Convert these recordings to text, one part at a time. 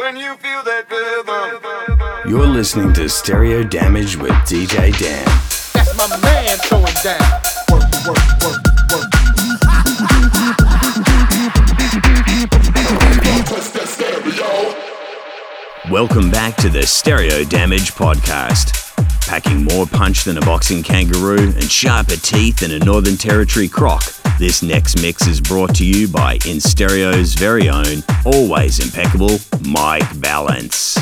When you feel that rhythm. You're listening to Stereo Damage with DJ Dan. That's my man throwing down. Work, work, work, work. Welcome back to the Stereo Damage Podcast. Packing more punch than a boxing kangaroo and sharper teeth than a Northern Territory croc. This next mix is brought to you by InStereo's very own, always impeccable, Mike Balance.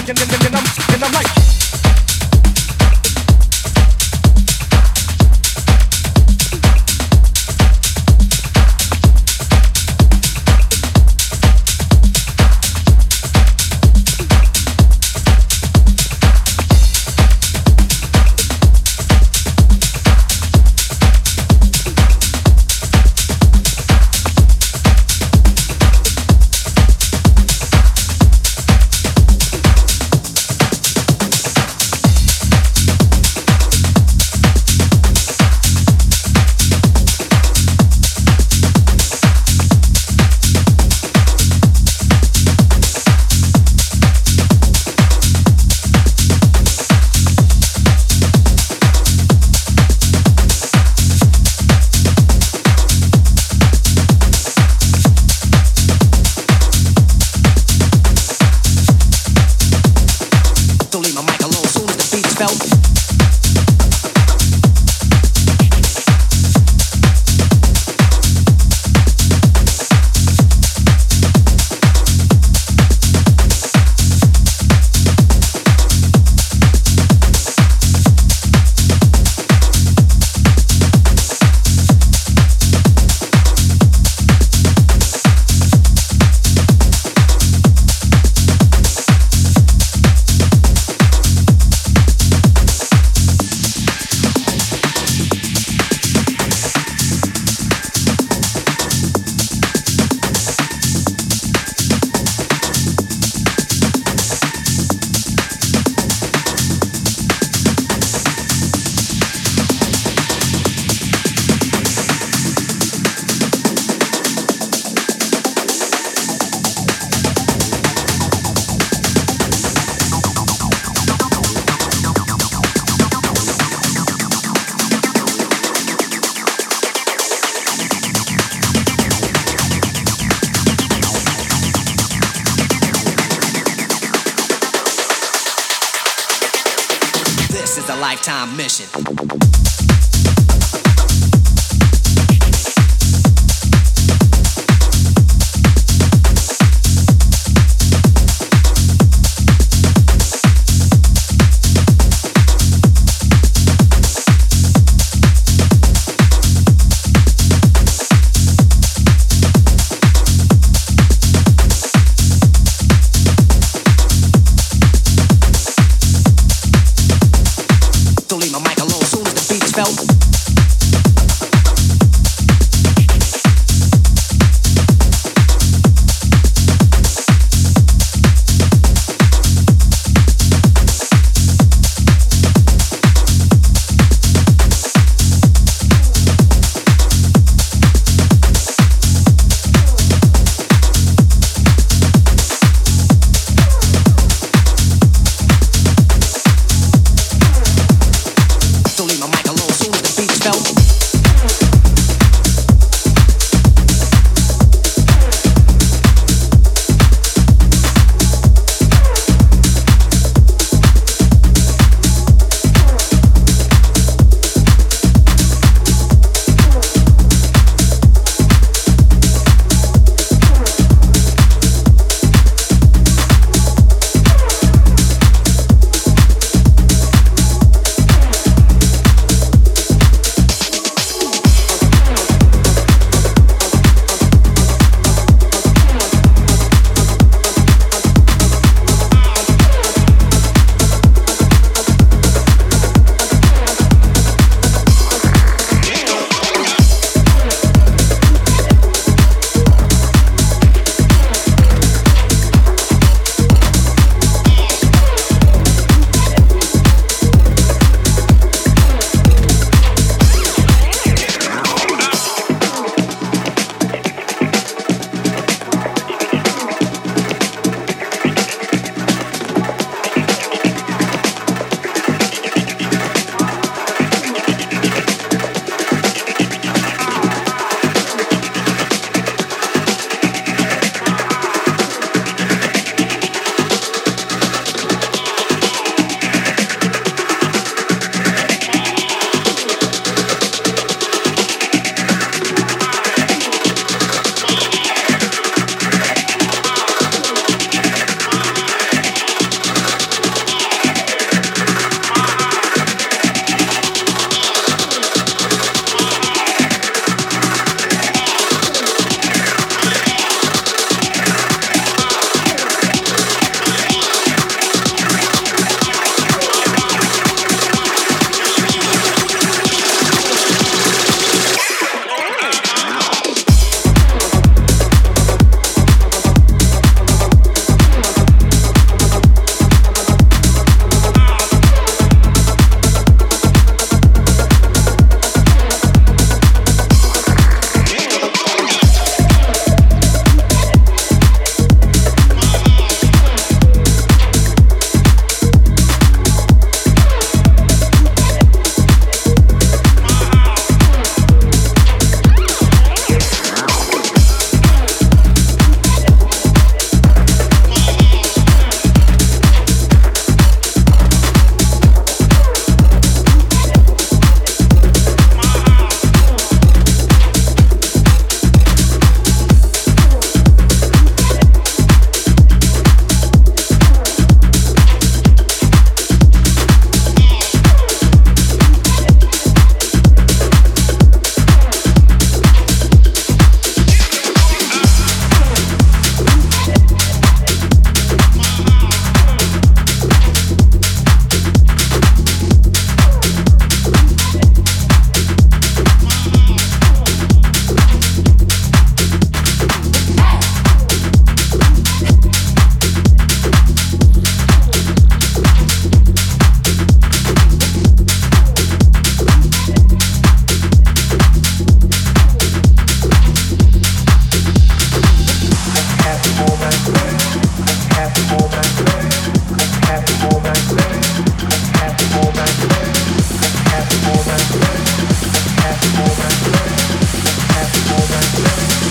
Thinking, thinking.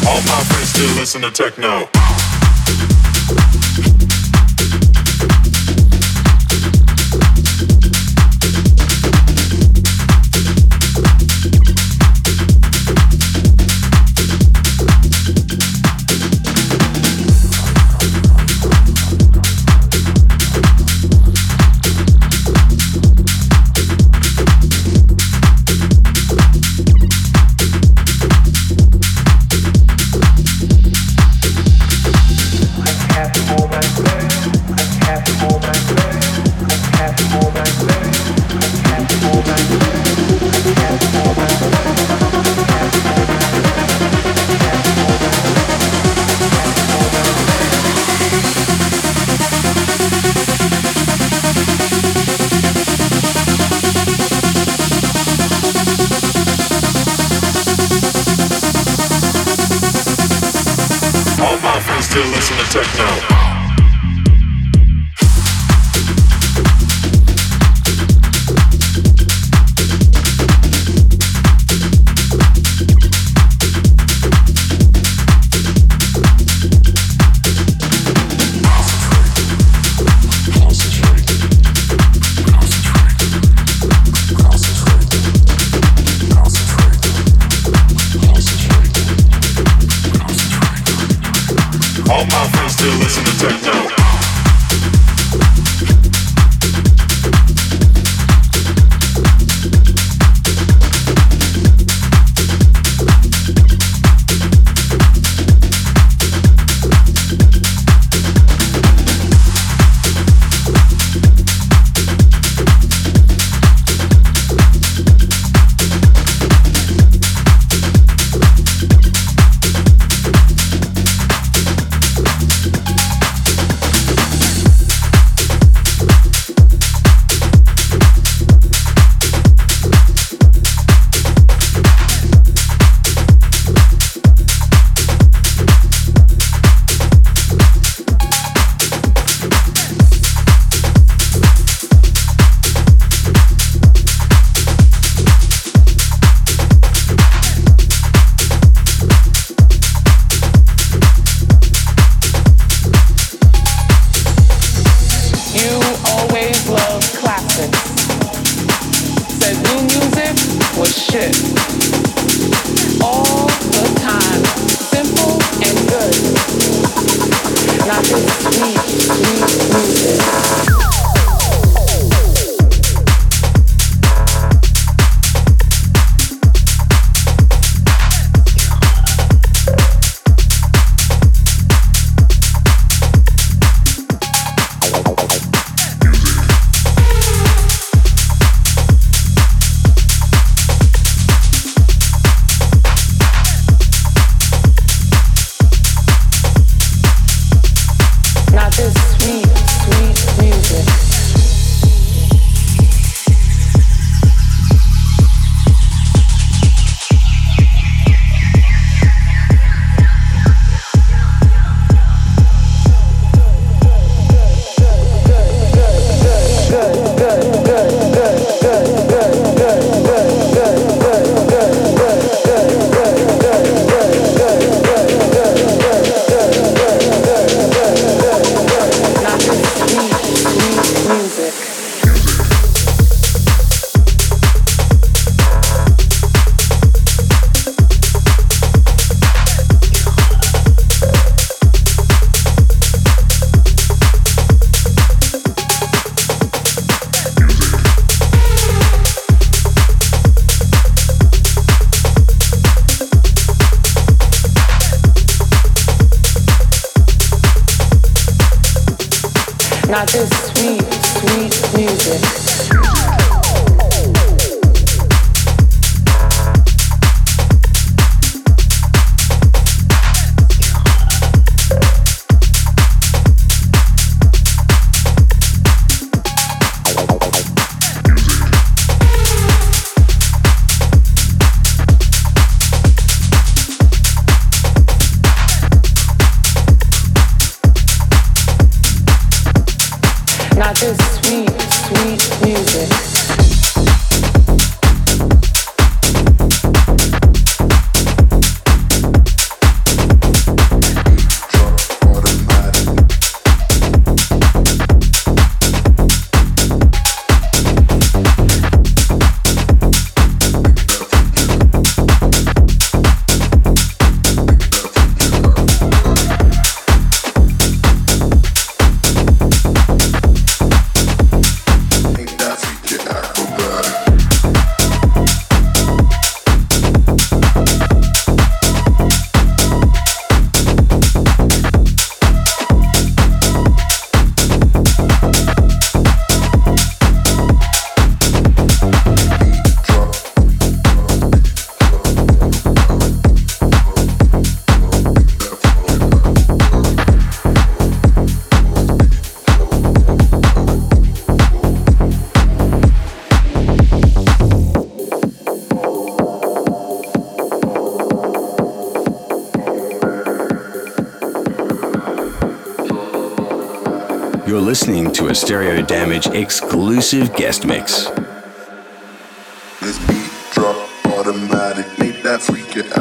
all my friends still listen to techno. Still listen to techno. Listening to a Stereo Damage exclusive guest mix. This beat drop automatic, make that freak it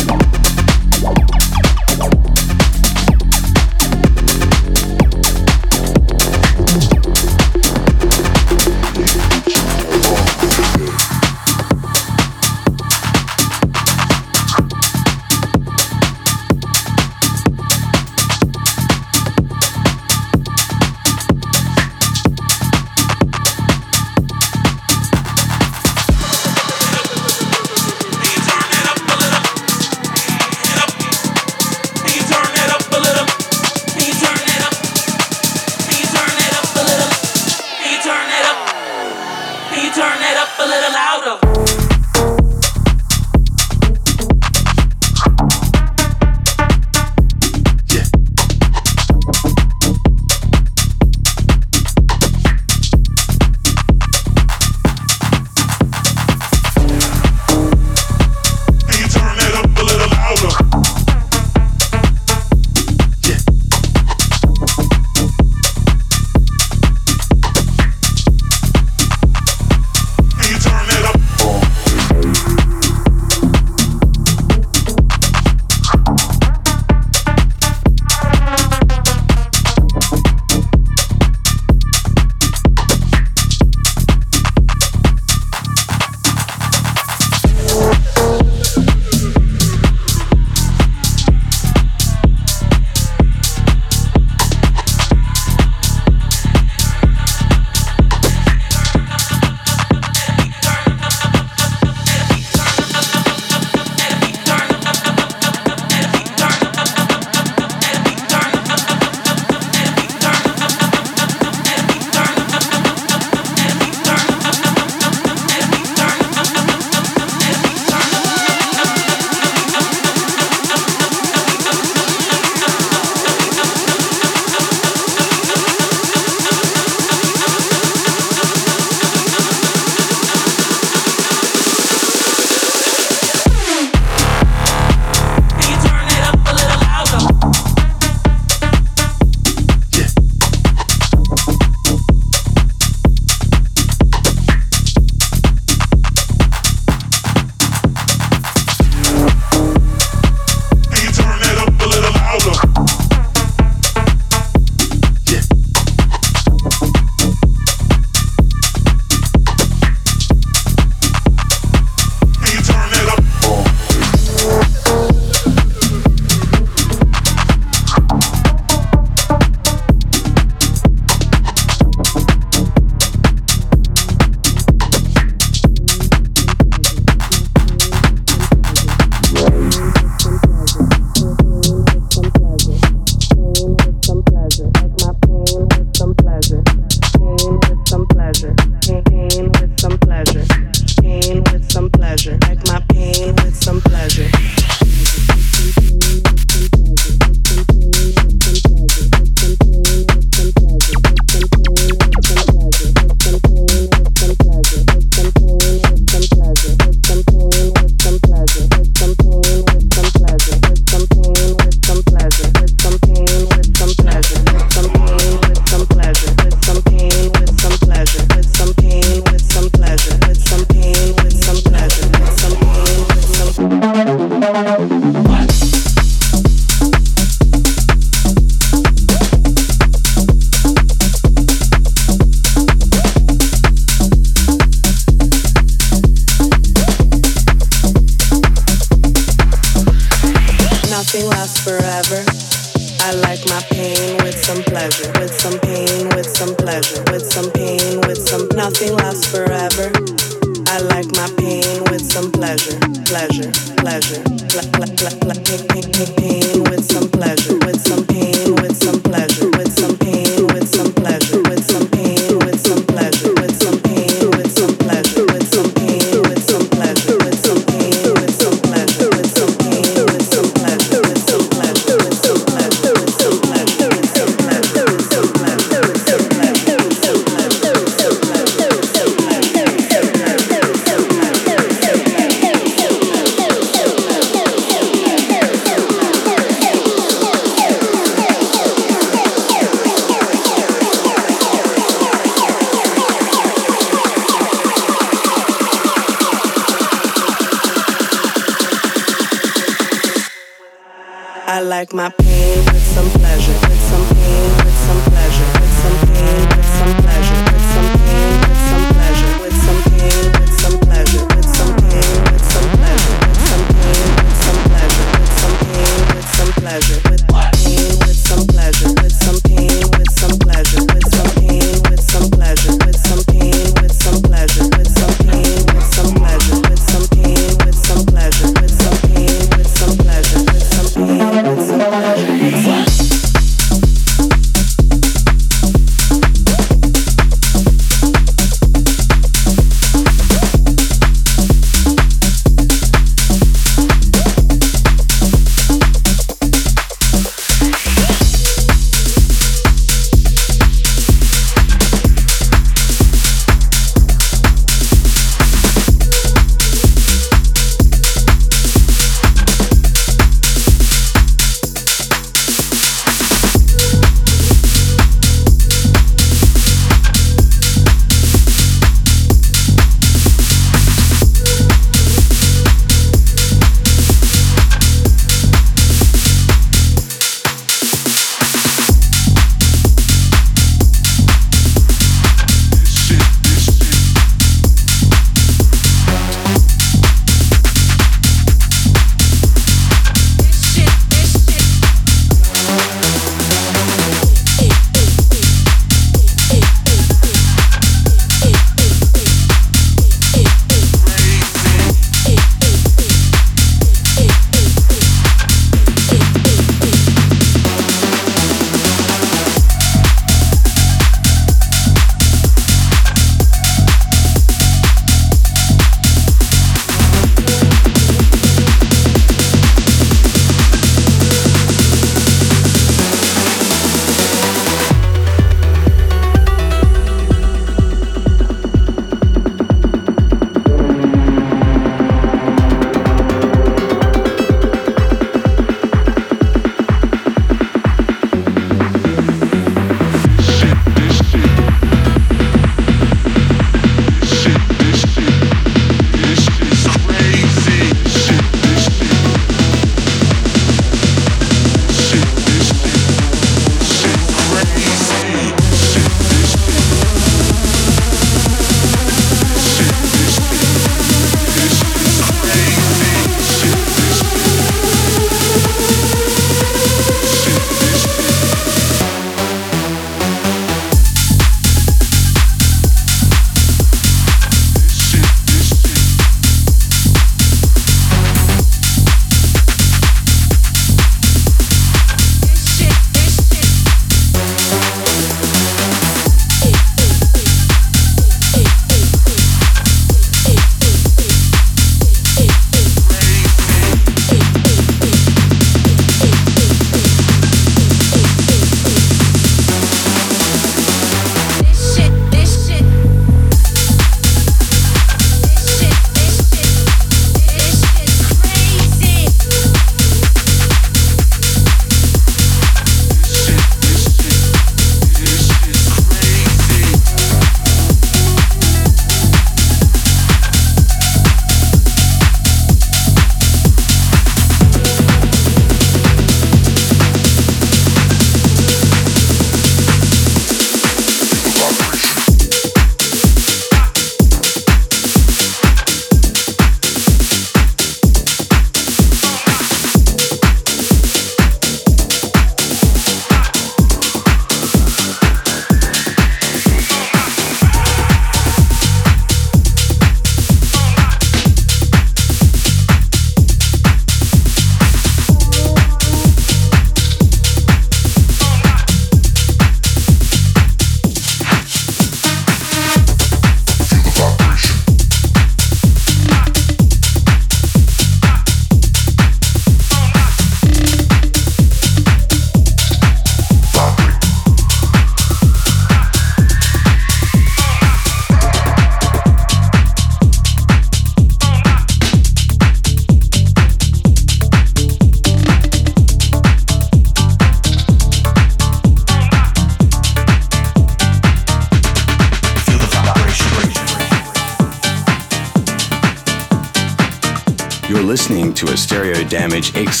Stereo Damage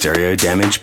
Stereo Damage.